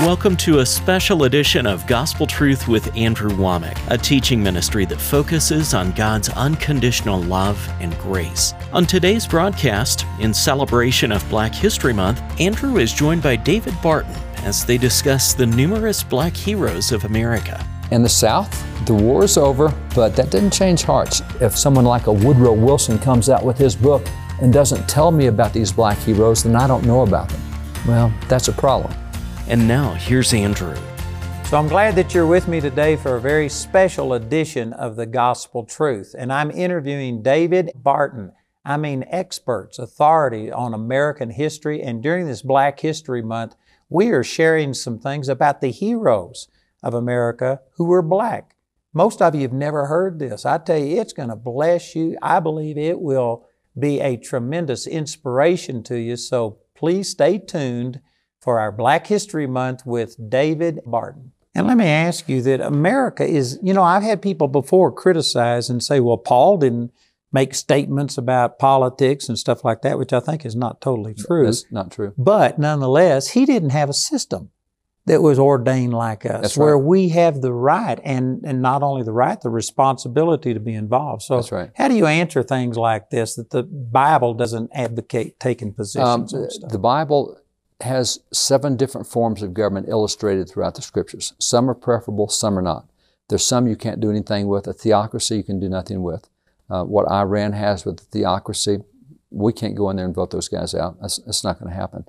Welcome to a special edition of Gospel Truth with Andrew Wommack, a teaching ministry that focuses on God's unconditional love and grace. On today's broadcast, in celebration of Black History Month, Andrew is joined by David Barton as they discuss the numerous black heroes of America. In the South, the war is over, but that didn't change hearts. If someone like a Woodrow Wilson comes out with his book and doesn't tell me about these black heroes, then I don't know about them. Well, that's a problem. And now, here's Andrew. So I'm glad that you're with me today for a very special edition of the Gospel Truth. And I'm interviewing David Barton. I mean, experts, authority on American history. And during this Black History Month, we are sharing some things about the heroes of America who were black. Most of you have never heard this. I tell you, it's going to bless you. I believe it will be a tremendous inspiration to you. So please stay tuned for our Black History Month with David Barton. And let me ask you that America is, you know, I've had people before criticize and say, well, Paul didn't make statements about politics and stuff like that, which I think is not totally true. That's not true. But nonetheless, he didn't have a system that was ordained like us, That's where right. we have the right and, and not only the right, the responsibility to be involved. So That's right. how do you answer things like this that the Bible doesn't advocate taking Um, positions on stuff? the Bible has seven different forms of government illustrated throughout the scriptures. Some are preferable, some are not. There's some you can't do anything with. A theocracy you can do nothing with. Uh, what Iran has with the theocracy, we can't go in there and vote those guys out. That's, that's not going to happen.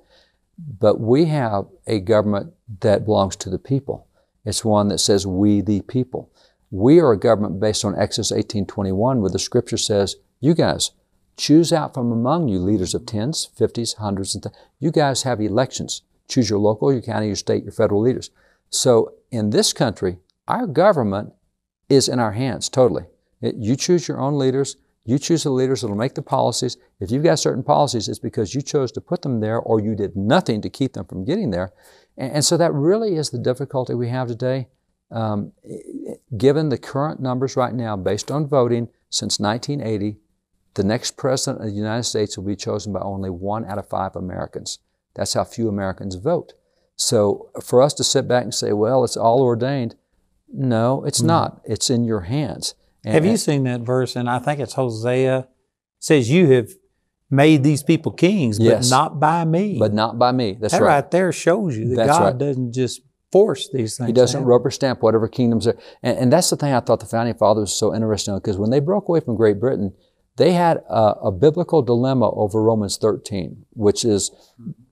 But we have a government that belongs to the people. It's one that says, we the people. We are a government based on Exodus 18:21, where the scripture says, you guys, choose out from among you leaders of tens, fifties, hundreds, and th- you guys have elections. Choose your local, your county, your state, your federal leaders. So in this country, our government is in our hands totally. It- you choose your own leaders. You choose the leaders that will make the policies. If you've got certain policies, it's because you chose to put them there or you did nothing to keep them from getting there. And, and so that really is the difficulty we have today. Um, given the current numbers right now, based on voting since 1980, the next president of the United States will be chosen by only one out of five Americans. That's how few Americans vote. So for us to sit back and say, well, it's all ordained, no, it's mm-hmm. not. It's in your hands. And- Have you seen that verse? And I think it's Hosea. Says, You have made these people kings, but Yes. not by me. But not by me. That's that right. right. there shows you that That's God right. doesn't just force these things. He doesn't rubber stamp whatever kingdoms are. And, and that's the thing I thought the founding fathers was so interesting because when they broke away from Great Britain, they had a, a biblical dilemma over Romans 13, which is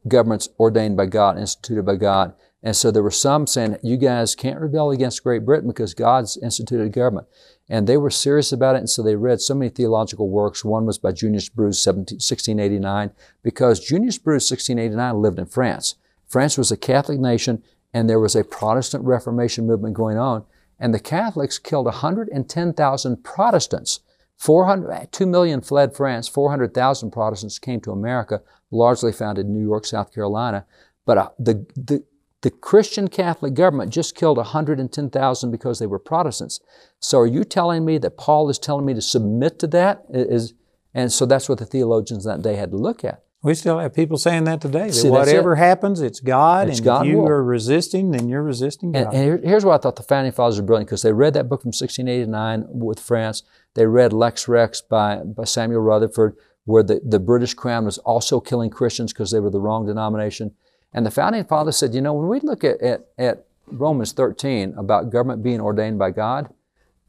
governments ordained by God, instituted by God. And so there were some saying, you guys can't rebel against Great Britain because God's instituted a government. And they were serious about it, and so they read so many theological works. One was by Junius Brutus, 17, 1689, because Junius Brutus, 1689, lived in France. France was a Catholic nation, and there was a Protestant Reformation movement going on. And the Catholics killed 110,000 Protestants. 400, 2 million fled France, 400,000 Protestants came to America, largely found in New York, South Carolina. But uh, the, the, the Christian Catholic government just killed 110,000 because they were Protestants. So are you telling me that Paul is telling me to submit to that? Is, and so that's what the theologians that day had to look at. We still have people saying that today. That See, whatever happens, it's God. It's and God if you will. are resisting, then you're resisting And, God. and here- here's why I thought the founding fathers were brilliant because they read that book from 1689 with France. They read Lex Rex by, by Samuel Rutherford, where the, the British Crown was also killing Christians because they were the wrong denomination. And the founding fathers said, you know, when we look at, at, at Romans 13 about government being ordained by God,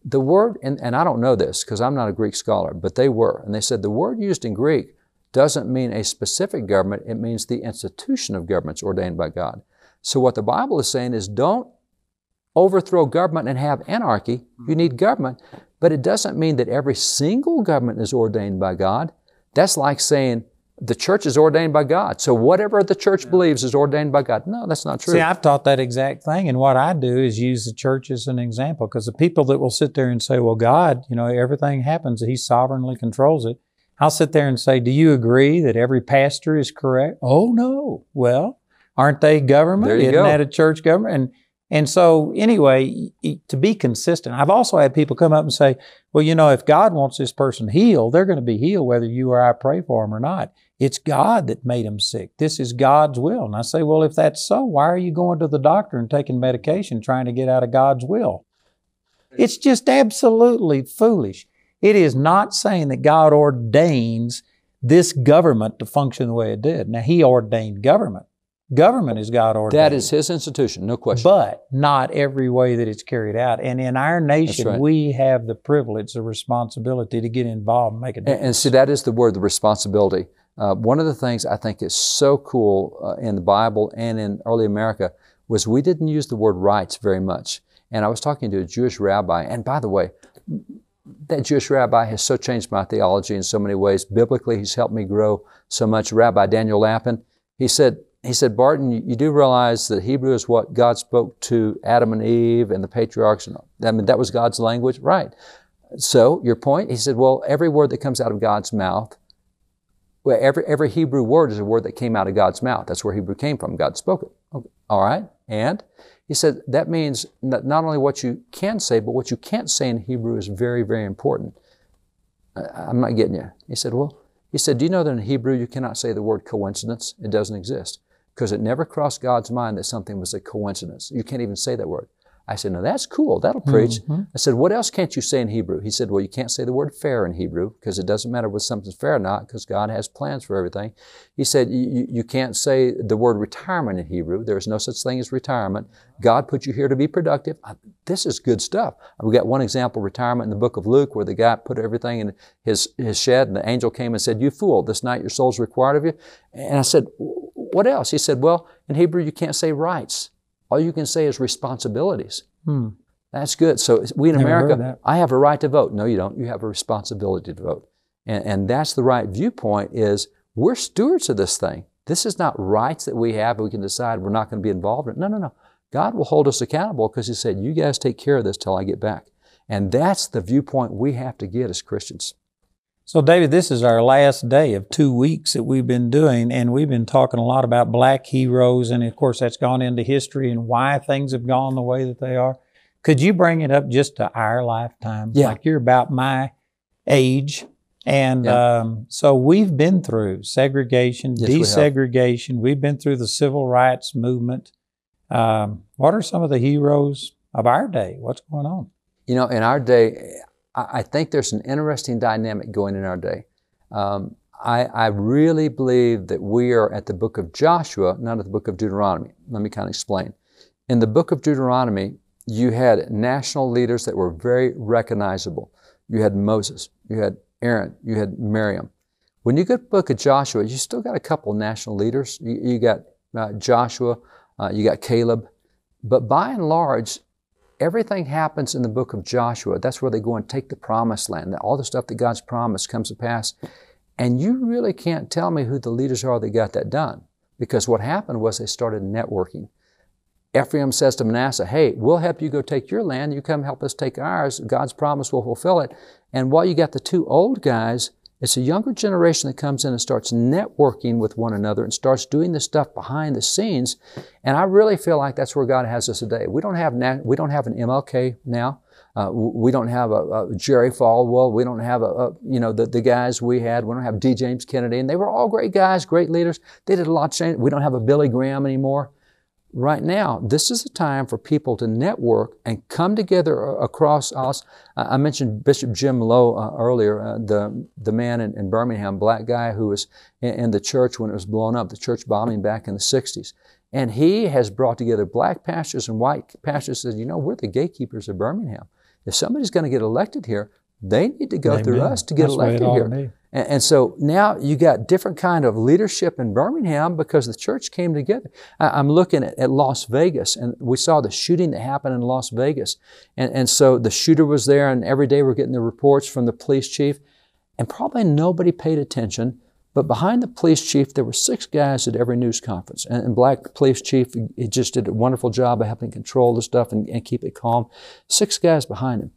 the word, and, and I don't know this because I'm not a Greek scholar, but they were. And they said the word used in Greek doesn't mean a specific government, it means the institution of governments ordained by God. So what the Bible is saying is don't overthrow government and have anarchy. You need government, but it doesn't mean that every single government is ordained by God. That's like saying the church is ordained by God. So whatever the church believes is ordained by God. No, that's not true. See, I've taught that exact thing. And what I do is use the church as an example because the people that will sit there and say, well, God, you know, everything happens, He sovereignly controls it. I'll sit there and say, do you agree that every pastor is correct? Oh, no. Well, aren't they government? Isn't go. that a church government? And and so, anyway, to be consistent, I've also had people come up and say, well, you know, if God wants this person healed, they're going to be healed whether you or I pray for them or not. It's God that made them sick. This is God's will. And I say, well, if that's so, why are you going to the doctor and taking medication trying to get out of God's will? It's just absolutely foolish. It is not saying that God ordains this government to function the way it did. Now, He ordained government. Government is God ordained. That is His institution, no question. But not every way that it's carried out. And in our nation, right. we have the privilege, the responsibility to get involved and make a And, difference. and see, that is the word, the responsibility. Uh, one of the things I think is so cool uh, in the Bible and in early America was we didn't use the word rights very much. And I was talking to a Jewish rabbi, and by the way, that Jewish rabbi has so changed my theology in so many ways. Biblically, he's helped me grow so much. Rabbi Daniel Lapin, he said, he said, Barton, you, you do realize that Hebrew is what God spoke to Adam and Eve and the patriarchs. And I mean, that was God's language, right? So your point, he said, well, every word that comes out of God's mouth, well, every every Hebrew word is a word that came out of God's mouth. That's where Hebrew came from. God spoke it. Okay. All right, and he said that means not only what you can say, but what you can't say in Hebrew is very, very important. I'm not getting you. He said, well, he said, do you know that in Hebrew you cannot say the word coincidence? It doesn't exist because it never crossed God's mind that something was a coincidence. You can't even say that word. I said, now that's cool. That'll preach. Mm-hmm. I said, what else can't you say in Hebrew? He said, well, you can't say the word fair in Hebrew because it doesn't matter whether something's fair or not because God has plans for everything. He said, you, can't say the word retirement in Hebrew. There is no such thing as retirement. God put you here to be productive. I- This is good stuff. We got one example, retirement in the book of Luke, where the guy put everything in his, his shed and the angel came and said, you fool, this night your soul's required of you. And I said, what else? He said, well, in Hebrew you can't say rights. All you can say is responsibilities. Hmm. That's good. So we in Never America. I have a right to vote. No, you don't. You have a responsibility to vote. And, and that's the right viewpoint is we're stewards of this thing. This is not rights that we have. We can decide we're not going to be involved in it. No, no, no. God will hold us accountable because He said, you guys take care of this till I get back. And that's the viewpoint we have to get as Christians. So, David, this is our last day of two weeks that we've been doing, and we've been talking a lot about black heroes, and of course, that's gone into history and why things have gone the way that they are. Could you bring it up just to our lifetime? Yeah. Like you're about my age. And Yeah. um, so we've been through segregation, Yes, we desegregation. We've been through the civil rights movement. Um, what are some of the heroes of our day? What's going on? You know, in our day, I, think there's an interesting dynamic going in our day. Um, I, I really believe that we are at the book of Joshua, not at the book of Deuteronomy. Let me kind of explain. In the book of Deuteronomy, you had national leaders that were very recognizable. You had Moses, you had Aaron, you had Miriam. When you get the book of Joshua, you still got a couple national leaders. You, you got uh, Joshua, uh, you got Caleb. But by and large, everything happens in the book of Joshua. That's where they go and take the promised land. All the stuff that God's promised comes to pass. And you really can't tell me who the leaders are that got that done. Because what happened was they started networking. Ephraim says to Manasseh, Hey, we'll help you go take your land. You come help us take ours. God's promise will fulfill it. And while you got the two old guys, it's a younger generation that comes in and starts networking with one another and starts doing the stuff behind the scenes. And I really feel like that's where God has us today. We don't have na- we don't have an MLK now. Uh, we don't have a, a Jerry Falwell. We don't have a, a you know the, the guys we had. We don't have D. James Kennedy, and they were all great guys, great leaders. They did a lot of change. We don't have a Billy Graham anymore right now, this is a time for people to network and come together across us. Uh, I mentioned Bishop Jim Lowe uh, earlier, uh, the, the man in, in Birmingham, black guy who was in, in the church when it was blown up, the church bombing back in the 60s. And he has brought together black pastors and white pastors and said, you know, we're the gatekeepers of Birmingham. If somebody's going to get elected here, they need to go through us to get That's the way it elected here. And, and so now you got different kind of leadership in Birmingham because the church came together. I, I'm looking at, at Las Vegas, and we saw the shooting that happened in Las Vegas. And, and so the shooter was there, and every day we're getting the reports from the police chief, and probably nobody paid attention. But behind the police chief, there were six guys at every news conference. And, and black police chief, he just did a wonderful job of helping control the stuff and, and keep it calm. Six guys behind him.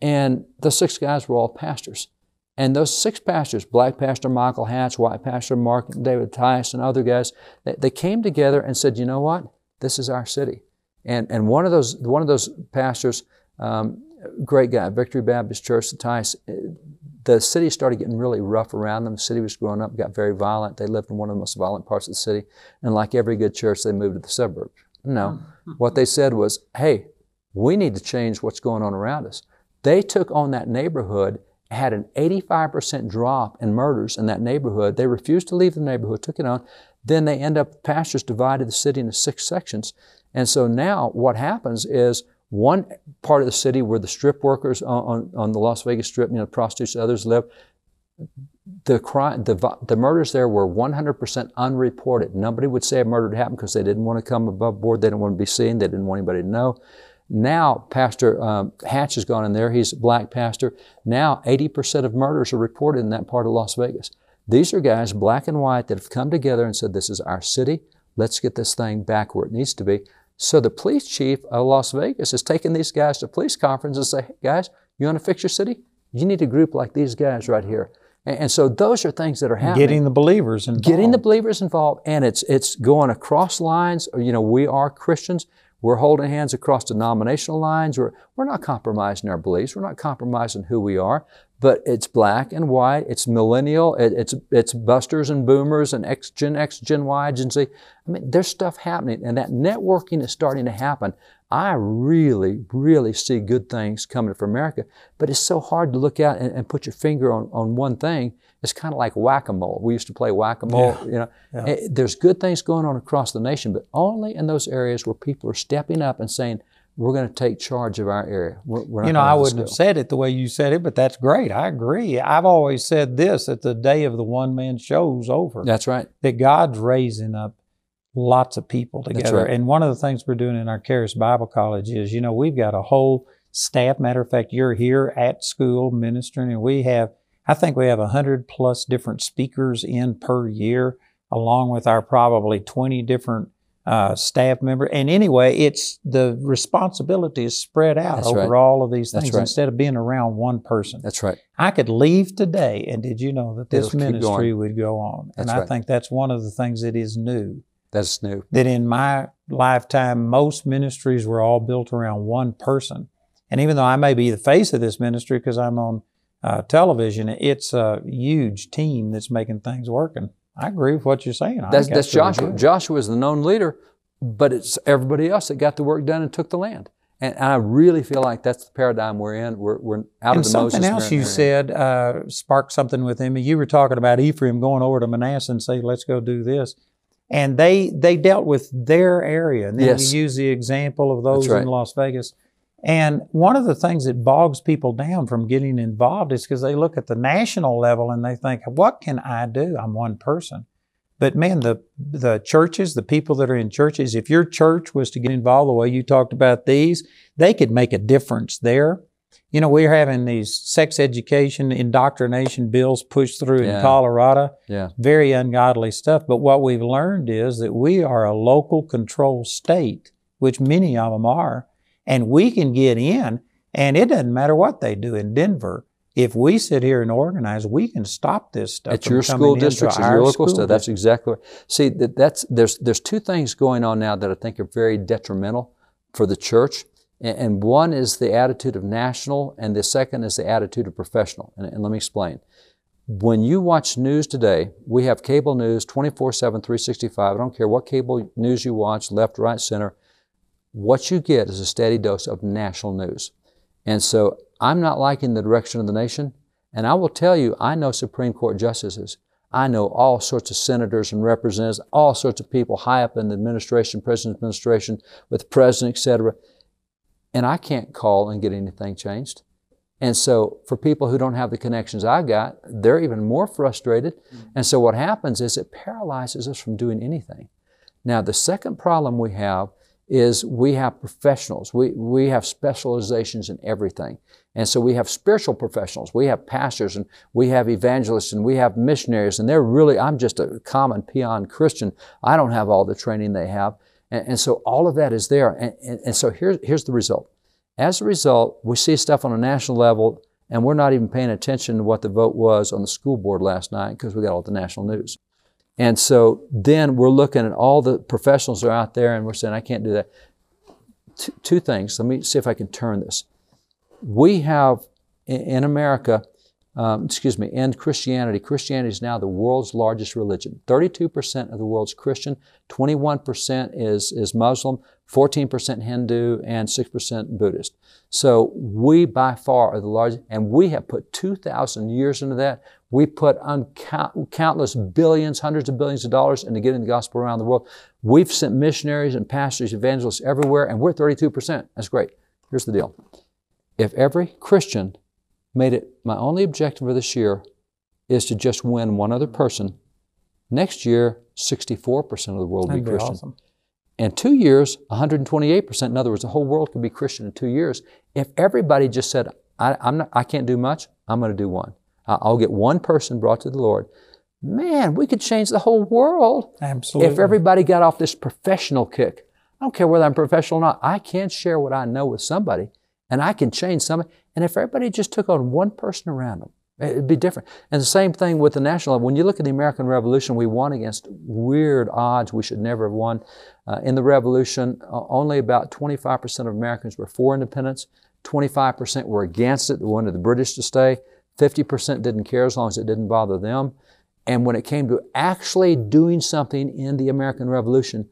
And the six guys were all pastors. And those six pastors, black pastor Michael Hatch, white pastor Mark David Tice, and other guys, they, they came together and said, you know what? This is our city. And, and one of those, one of those pastors, um, great guy, Victory Baptist Church, the Tice, the city started getting really rough around them. The city was growing up, got very violent. They lived in one of the most violent parts of the city. And like every good church, they moved to the suburbs. No. What they said was, hey, we need to change what's going on around us. They took on that neighborhood, had an 85% drop in murders in that neighborhood. They refused to leave the neighborhood, took it on. Then they end up, pastors divided the city into six sections. And so now what happens is one part of the city where the strip workers on, on, on the Las Vegas Strip, you know, prostitutes, others live, the crime, the, the murders there were 100% unreported. Nobody would say a murder had happened because they didn't want to come above board. They didn't want to be seen. They didn't want anybody to know. Now, Pastor um, Hatch has gone in there. He's a black pastor. Now, 80% of murders are reported in that part of Las Vegas. These are guys, black and white, that have come together and said, This is our city. Let's get this thing back where it needs to be. So the police chief of Las Vegas is taking these guys to police conference and say, hey, guys, you want to fix your city? You need a group like these guys right here. And, and so those are things that are happening. Getting the believers involved. Getting the believers involved, and it's it's going across lines. You know, we are Christians. We're holding hands across denominational lines. We're, we're not compromising our beliefs. We're not compromising who we are but it's black and white, it's millennial, it, it's, it's busters and boomers and X, Gen X, Gen Y, Gen Z. I mean, there's stuff happening, and that networking is starting to happen. I really, really see good things coming for America, but it's so hard to look at and, and put your finger on, on one thing. It's kind of like whack-a-mole. We used to play whack-a-mole. Yeah. You know, yeah. it, there's good things going on across the nation, but only in those areas where people are stepping up and saying, we're going to take charge of our area. We're, we're you know, I wouldn't have said it the way you said it, but that's great. I agree. I've always said this that the day of the one man show's over. That's right. That God's raising up lots of people together. Right. And one of the things we're doing in our Charis Bible College is, you know, we've got a whole staff. Matter of fact, you're here at school ministering, and we have, I think we have 100 plus different speakers in per year, along with our probably 20 different uh, staff member. And anyway, it's the responsibility is spread out That's over right. all of these things right. instead of being around one person. That's right. I could leave today, and did you know that this It'll ministry would go on? That's and I right. think that's one of the things that is new. That's new. That in my lifetime, most ministries were all built around one person. And even though I may be the face of this ministry because I'm on uh, television, it's a huge team that's making things working. I agree with what you're saying. That's, that's Joshua. Joshua is the known leader, but it's everybody else that got the work done and took the land. And I really feel like that's the paradigm we're in. We're, we're out and of the Moses. Something else you said uh, sparked something with him. You were talking about Ephraim going over to Manasseh and say, "Let's go do this," and they they dealt with their area. And then yes. you use the example of those right. in Las Vegas. And one of the things that bogs people down from getting involved is because they look at the national level and they think, what can I do? I'm one person. But man, the, the churches, the people that are in churches, if your church was to get involved the way you talked about these, they could make a difference there. You know, we're having these sex education, indoctrination bills pushed through yeah. in Colorado. Yeah. Very ungodly stuff. But what we've learned is that we are a local control state, which many of them are and we can get in, and it doesn't matter what they do in Denver. If we sit here and organize, we can stop this stuff. At your school districts, at your local stuff. That's exactly right. See, that, that's there's there's two things going on now that I think are very detrimental for the church. And, and one is the attitude of national, and the second is the attitude of professional. And, and let me explain. When you watch news today, we have cable news 24 7, 365. I don't care what cable news you watch, left, right, center what you get is a steady dose of national news. And so I'm not liking the direction of the nation. And I will tell you, I know Supreme Court justices. I know all sorts of senators and representatives, all sorts of people high up in the administration, president's administration, with the president, etc. And I can't call and get anything changed. And so for people who don't have the connections I got, they're even more frustrated. Mm-hmm. And so what happens is it paralyzes us from doing anything. Now, the second problem we have is we have professionals. We, we have specializations in everything. And so we have spiritual professionals. We have pastors and we have evangelists and we have missionaries. And they're really, I'm just a common peon Christian. I don't have all the training they have. And, and so all of that is there. And, and, and so here's, here's the result. As a result, we see stuff on a national level and we're not even paying attention to what the vote was on the school board last night because we got all the national news. And so then we're looking at all the professionals are out there and we're saying, I can't do that. T- two things. Let me see if I can turn this. We have in America um, excuse me, and Christianity. Christianity is now the world's largest religion. 32% of the world's Christian, 21% is, is Muslim, 14% Hindu, and 6% Buddhist. So we by far are the largest, and we have put 2,000 years into that. We put uncount, countless billions, hundreds of billions of dollars into getting the gospel around the world. We've sent missionaries and pastors, evangelists everywhere, and we're 32%. That's great. Here's the deal. If every Christian made it my only objective for this year is to just win one other person. Next year, 64% of the world will be Christian. Awesome. In two years, 128%. In other words, the whole world could be Christian in two years. If everybody just said, I, I'm not, I can't do much, I'm going to do one. I'll get one person brought to the Lord. Man, we could change the whole world. Absolutely. If everybody got off this professional kick. I don't care whether I'm professional or not. I can share what I know with somebody and I can change somebody. And if everybody just took on one person around them, it'd be different. And the same thing with the national level. When you look at the American Revolution, we won against weird odds we should never have won. Uh, in the Revolution, uh, only about 25% of Americans were for independence, 25% were against it, they wanted the British to stay, 50% didn't care as long as it didn't bother them. And when it came to actually doing something in the American Revolution,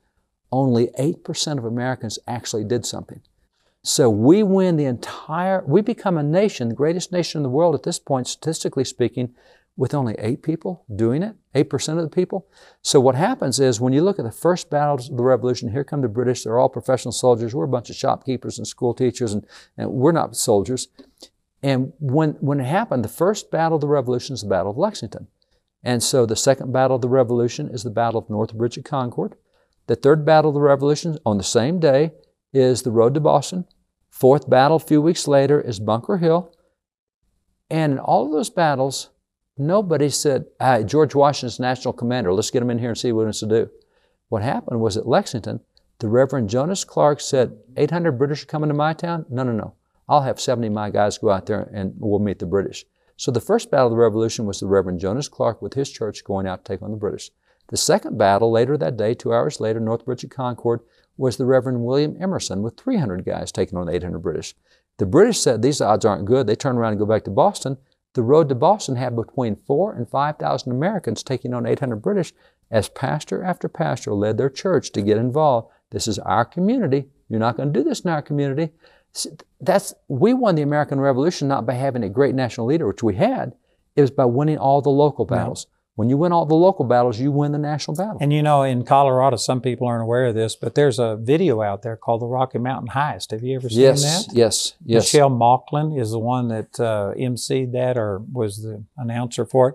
only 8% of Americans actually did something. So we win the entire, we become a nation, the greatest nation in the world at this point, statistically speaking, with only eight people doing it, 8% of the people. So what happens is when you look at the first battles of the revolution, here come the British, they're all professional soldiers. We're a bunch of shopkeepers and school teachers, and, and we're not soldiers. And when, when it happened, the first battle of the revolution is the Battle of Lexington. And so the second battle of the revolution is the Battle of North Bridge at Concord. The third battle of the revolution on the same day is the road to Boston. Fourth battle a few weeks later is Bunker Hill. And in all of those battles, nobody said, hey, George Washington's national commander, let's get him in here and see what he wants to do. What happened was at Lexington, the Reverend Jonas Clark said, 800 British are coming to my town? No, no, no. I'll have 70 of my guys go out there and we'll meet the British. So the first battle of the Revolution was the Reverend Jonas Clark with his church going out to take on the British. The second battle, later that day, two hours later, North Bridge at Concord, was the Reverend William Emerson with 300 guys taking on 800 British. The British said these odds aren't good. They turned around and go back to Boston. The road to Boston had between four and 5,000 Americans taking on 800 British as pastor after pastor led their church to get involved. This is our community. You're not going to do this in our community. That's, we won the American Revolution not by having a great national leader, which we had. It was by winning all the local battles. When you win all the local battles, you win the national battle. And you know, in Colorado, some people aren't aware of this, but there's a video out there called the Rocky Mountain Heist. Have you ever seen yes, that? Yes, yes. Michelle Malkin is the one that uh, emceed that or was the announcer for it.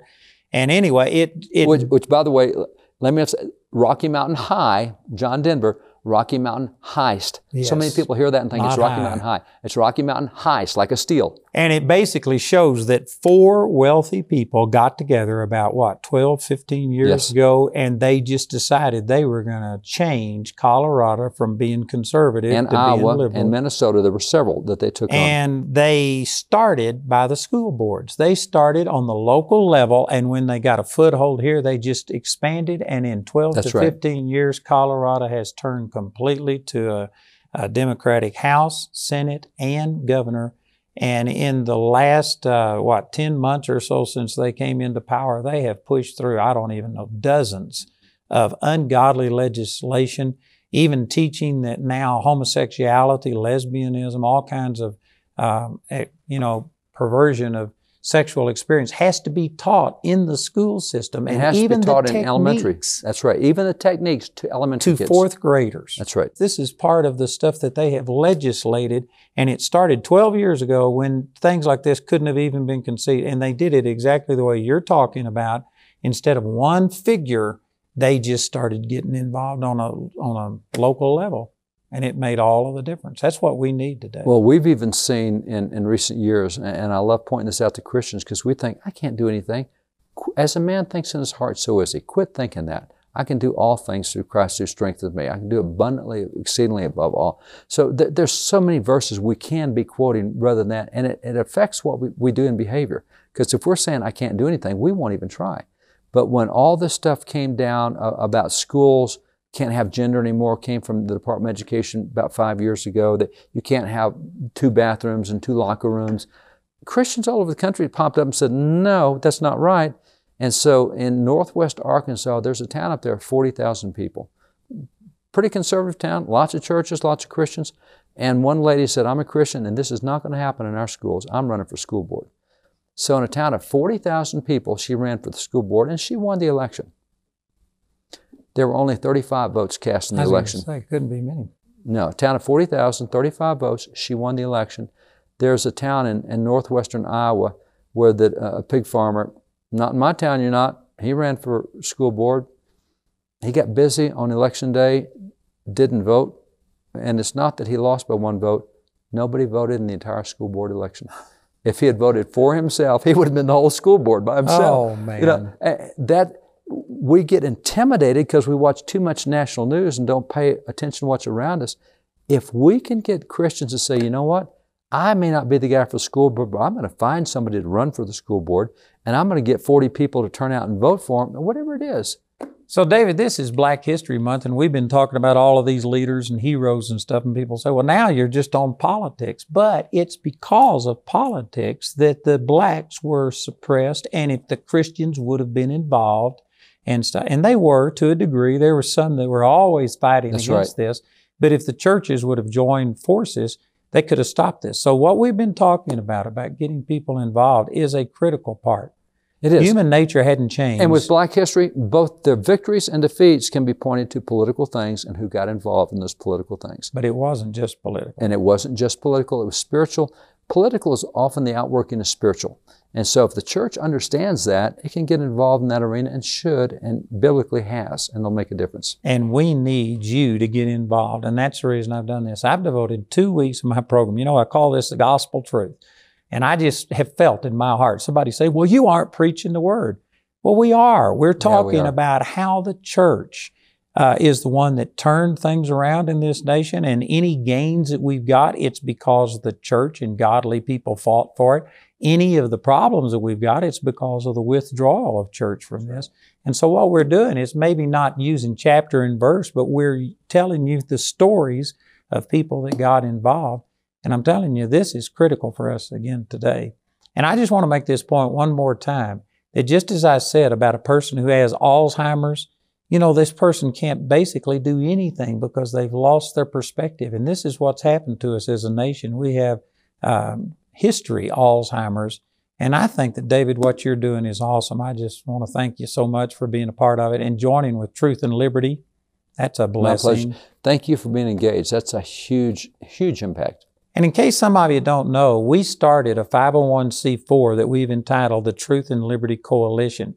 And anyway, it. it which, which, by the way, let me say, Rocky Mountain High, John Denver, Rocky Mountain Heist. Yes. So many people hear that and think Not it's Rocky high. Mountain High. It's Rocky Mountain Heist, like a steal. And it basically shows that four wealthy people got together about what, 12, 15 years yes. ago, and they just decided they were going to change Colorado from being conservative and to Iowa being liberal. And Minnesota, there were several that they took and on. they started by the school boards. They started on the local level, and when they got a foothold here, they just expanded. And in 12 That's to 15 years, Colorado has turned completely to a, a Democratic House, Senate, and governor. And in the last, uh, what, 10 months or so since they came into power, they have pushed through, I don't even know, dozens of ungodly legislation, even teaching that now homosexuality, lesbianism, all kinds of, um, eh, you know, perversion of sexual experience has to be taught in the school system. And it has even to be taught in elementary. That's right. Even the techniques to elementary to kids. fourth graders. That's right. This is part of the stuff that they have legislated, and it started 12 years ago when things like this couldn't have even been conceived, and they did it exactly the way you're talking about. Instead of one figure, they just started getting involved on a on a local level and it made all of the difference. That's what we need today. Well, we've even seen in, in recent years, and I love pointing this out to Christians because we think, I can't do anything. As a man thinks in his heart, so is he. Quit thinking that. I can do all things through Christ who strengthens me. I can do abundantly, exceedingly above all. So th- there's so many verses we can be quoting rather than that, and it, it affects what we, we do in behavior. Because if we're saying I can't do anything, we won't even try. But when all this stuff came down uh, about schools, can't have gender anymore came from the Department of Education about five years ago that you can't have two bathrooms and two locker rooms. Christians all over the country popped up and said, no, that's not right. And so in northwest Arkansas, there's a town up there, 40,000 people. Pretty conservative town, lots of churches, lots of Christians. And one lady said, I'm a Christian and this is not going to happen in our schools. I'm running for school board. So in a town of 40,000 people, she ran for the school board and she won the election. There were only 35 votes cast in the election. say, couldn't be many. No, a town of 40,000, 35 votes. She won the election. There's a town in, in northwestern Iowa where the, uh, a pig farmer, not in my town, you're not, he ran for school board. He got busy on election day, didn't vote. And it's not that he lost by one vote. Nobody voted in the entire school board election. If he had voted for himself, he would have been the whole school board by himself. Oh, man. You know, eh, that we get intimidated because we watch too much national news and don't pay attention to what's around us. If we can get Christians to say, you know what, I may not be the guy for the school board, but I'm going to find somebody to run for the school board, and I'm going to get 40 people to turn out and vote for him, whatever it is. So, David, this is Black History Month, and we've been talking about all of these leaders and heroes and stuff. And people say, well, now you're just on politics. But it's because of politics that the blacks were suppressed. And if the Christians would have been involved and stuff, and they were to a degree, there were some that were always fighting That's against this. But if the churches would have joined forces, they could have stopped this. So, what we've been talking about, about getting people involved, is a critical part. It is. Human nature hadn't changed. And with black history, both the victories and defeats can be pointed to political things and who got involved in those political things. but it wasn't just political. And it wasn't just political, it was spiritual. Political is often the outworking of spiritual. And so if the church understands that, it can get involved in that arena and should and biblically has, and they'll make a difference. And we need you to get involved. And that's the reason I've done this. I've devoted two weeks of my program. You know, I call this the gospel truth. And I just have felt in my heart somebody say, well, you aren't preaching the word. Well, we are. We're talking are. about how the church uh, is the one that turned things around in this nation. And any gains that we've got, it's because the church and godly people fought for it. Any of the problems that we've got, it's because of the withdrawal of church from this. And so what we're doing is maybe not using chapter and verse, but we're telling you the stories of people that got involved. And I'm telling you, this is critical for us again today. And I just want to make this point one more time that just as I said about a person who has Alzheimer's, you know, this person can't basically do anything because they've lost their perspective. And this is what's happened to us as a nation. We have um, history, Alzheimer's. And I think that, David, what you're doing is awesome. I just want to thank you so much for being a part of it and joining with Truth and Liberty. That's a blessing. My pleasure. Thank you for being engaged. That's a huge, huge impact. And in case some of you don't know, we started a 501c4 that we've entitled the Truth and Liberty Coalition.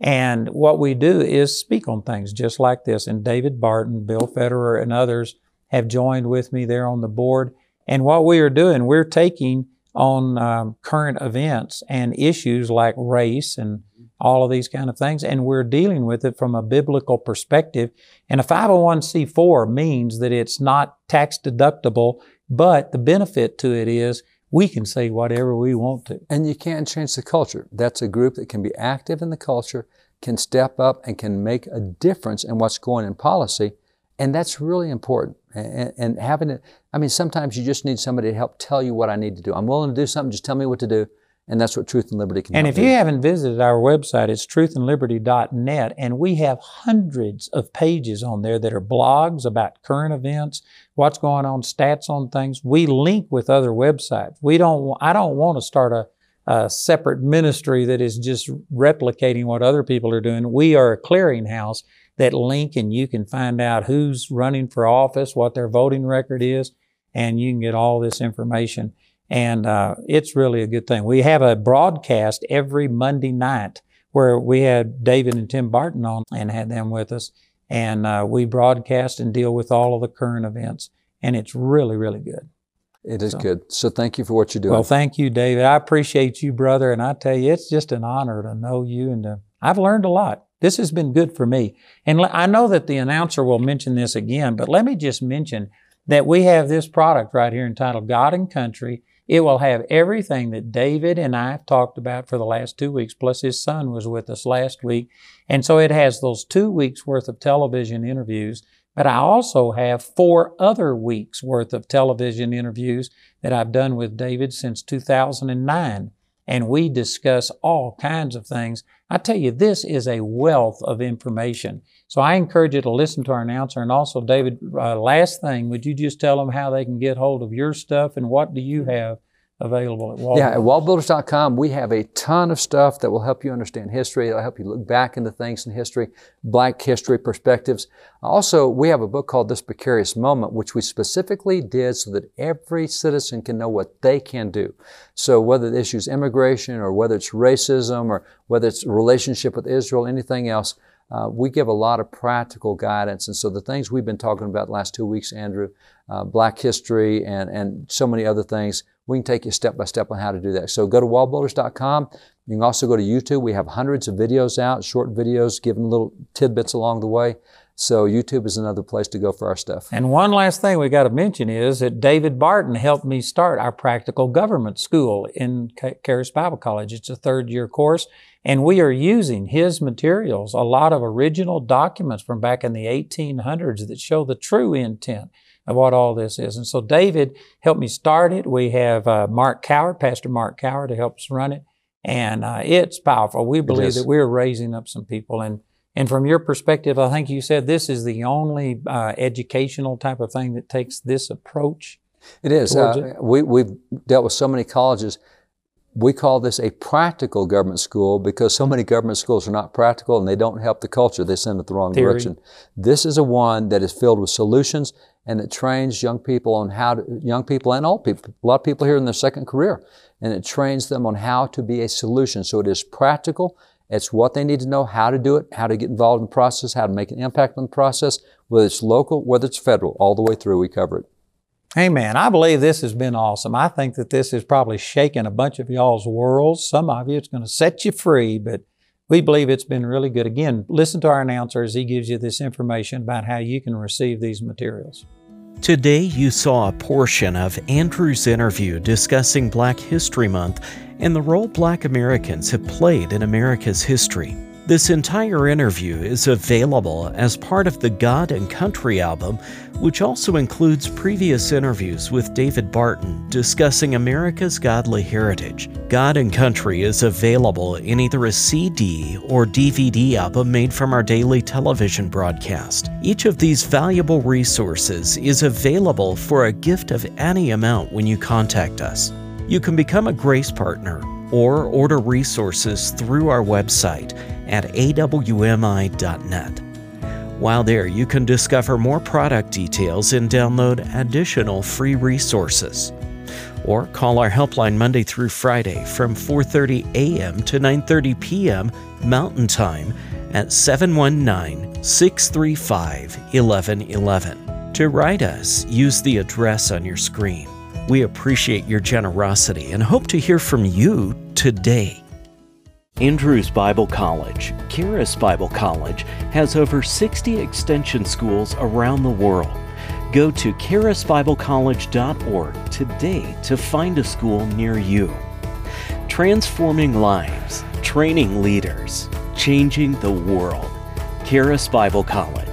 And what we do is speak on things just like this. And David Barton, Bill Federer, and others have joined with me there on the board. And what we are doing, we're taking on um, current events and issues like race and all of these kind of things, and we're dealing with it from a biblical perspective. And a 501c4 means that it's not tax deductible, but the benefit to it is we can say whatever we want to. And you can't change the culture. That's a group that can be active in the culture, can step up, and can make a difference in what's going in policy. And that's really important. And, and having it, I mean, sometimes you just need somebody to help tell you what I need to do. I'm willing to do something, just tell me what to do. And that's what Truth and Liberty can do. And if you do. haven't visited our website, it's truthandliberty.net, and we have hundreds of pages on there that are blogs about current events, what's going on, stats on things. We link with other websites. We don't. I don't want to start a, a separate ministry that is just replicating what other people are doing. We are a clearinghouse that link, and you can find out who's running for office, what their voting record is, and you can get all this information and uh, it's really a good thing. We have a broadcast every Monday night where we had David and Tim Barton on and had them with us, and uh, we broadcast and deal with all of the current events, and it's really, really good. It is So- good. So thank you for what you're doing. Well, thank you, David. I appreciate you, brother, and I tell you, it's just an honor to know you, and to, I've learned a lot. This has been good for me, and I know that the announcer will mention this again, but let me just mention that we have this product right here entitled God and Country. It will have everything that David and I have talked about for the last two weeks, plus his son was with us last week. And so it has those two weeks worth of television interviews But I also have four other weeks worth of television interviews that I've done with David since 2009. And we discuss all kinds of things. I tell you, this is a wealth of information. So I encourage you to listen to our announcer. And also, David, uh, last thing, would you just tell them how they can get hold of your stuff and what do you have available at Wall Yeah, at wallbuilders.com, we have a ton of stuff that will help you understand history. It'll help you look back into things in history, black history perspectives. Also, we have a book called This Precarious Moment, which we specifically did so that every citizen can know what they can do. So whether the issue is immigration or whether it's racism or whether it's relationship with Israel, anything else, uh, we give a lot of practical guidance. And so the things we've been talking about the last two weeks, Andrew, uh, black history and, and so many other things, we can take you step by step on how to do that. So go to wallbuilders.com. You can also go to YouTube. We have hundreds of videos out, short videos, giving little tidbits along the way. So YouTube is another place to go for our stuff. And one last thing we got to mention is that David Barton helped me start our practical government school in Charis Bible College. It's a third year course, and we are using his materials, a lot of original documents from back in the 1800s that show the true intent of what all this is. And so David helped me start it. We have uh, Mark Coward, Pastor Mark Coward, to help us run it. And uh, it's powerful. We believe that we're raising up some people. And, and from your perspective, I think you said this is the only uh, educational type of thing that takes this approach. It is. Uh, it. We, we've dealt with so many colleges we call this a practical government school because so many government schools are not practical and they don't help the culture. They send it the wrong Theory. direction. This is a one that is filled with solutions and it trains young people on how to, young people and old people, a lot of people here in their second career, and it trains them on how to be a solution. So it is practical. It's what they need to know, how to do it, how to get involved in the process, how to make an impact on the process, whether it's local, whether it's federal, all the way through, we cover it. Hey man, I believe this has been awesome. I think that this has probably shaken a bunch of y'all's worlds. Some of you, it's going to set you free, but we believe it's been really good. Again, listen to our announcer as he gives you this information about how you can receive these materials. Today, you saw a portion of Andrew's interview discussing Black History Month and the role Black Americans have played in America's history. This entire interview is available as part of the God and Country album, which also includes previous interviews with David Barton discussing America's godly heritage. God and Country is available in either a CD or DVD album made from our daily television broadcast. Each of these valuable resources is available for a gift of any amount when you contact us. You can become a Grace Partner or order resources through our website at awmi.net. While there, you can discover more product details and download additional free resources. Or call our helpline Monday through Friday from 4:30 a.m. to 9:30 p.m. Mountain Time at 719-635-1111. To write us, use the address on your screen. We appreciate your generosity and hope to hear from you today. Andrews Bible College, Charis Bible College, has over 60 extension schools around the world. Go to charisbiblecollege.org today to find a school near you. Transforming lives, training leaders, changing the world. Charis Bible College